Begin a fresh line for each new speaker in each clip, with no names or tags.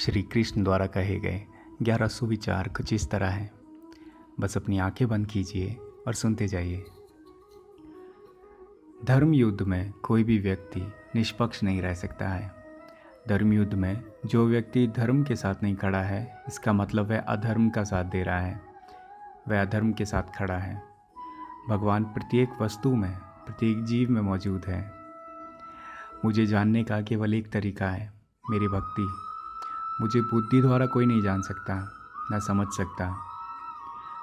श्री कृष्ण द्वारा कहे गए ग्यारह सुविचार कुछ इस तरह हैं। बस अपनी आँखें बंद कीजिए और सुनते जाइए। धर्म युद्ध में कोई भी व्यक्ति निष्पक्ष नहीं रह सकता है। धर्म युद्ध में जो व्यक्ति धर्म के साथ नहीं खड़ा है, इसका मतलब वह अधर्म का साथ दे रहा है। वह अधर्म के साथ खड़ा है। भगवान प्रत्येक वस्तु में, प्रत्येक जीव में मौजूद है। मुझे जानने का केवल एक तरीका है, मेरी भक्ति। मुझे बुद्धि द्वारा कोई नहीं जान सकता, न समझ सकता।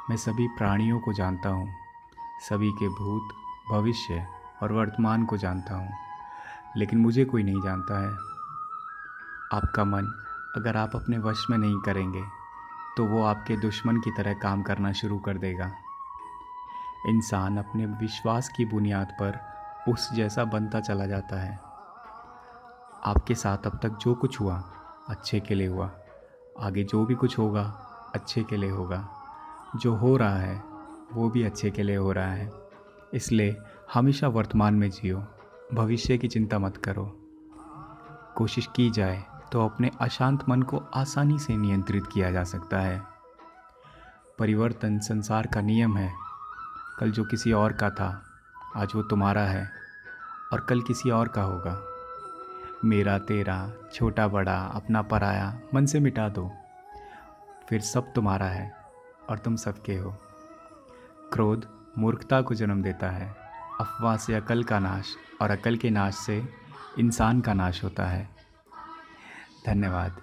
मैं सभी प्राणियों को जानता हूँ, सभी के भूत, भविष्य और वर्तमान को जानता हूँ, लेकिन मुझे कोई नहीं जानता है। आपका मन अगर आप अपने वश में नहीं करेंगे तो वो आपके दुश्मन की तरह काम करना शुरू कर देगा। इंसान अपने विश्वास की बुनियाद पर उस जैसा बनता चला जाता है। आपके साथ अब तक जो कुछ हुआ अच्छे के लिए हुआ। आगे जो भी कुछ होगा, अच्छे के लिए होगा। जो हो रहा है, वो भी अच्छे के लिए हो रहा है। इसलिए हमेशा वर्तमान में जियो। भविष्य की चिंता मत करो। कोशिश की जाए तो अपने अशांत मन को आसानी से नियंत्रित किया जा सकता है। परिवर्तन संसार का नियम है। कल जो किसी और का था, आज वो तुम्हारा है, और कल किसी और का होगा। मेरा, तेरा, छोटा, बड़ा, अपना पराया मन से मिटा दो। फिर सब तुम्हारा है और तुम सबके हो। क्रोध मूर्खता को जन्म देता है। अफवाह से अकल का नाश और अकल के नाश से इंसान का नाश होता है। धन्यवाद।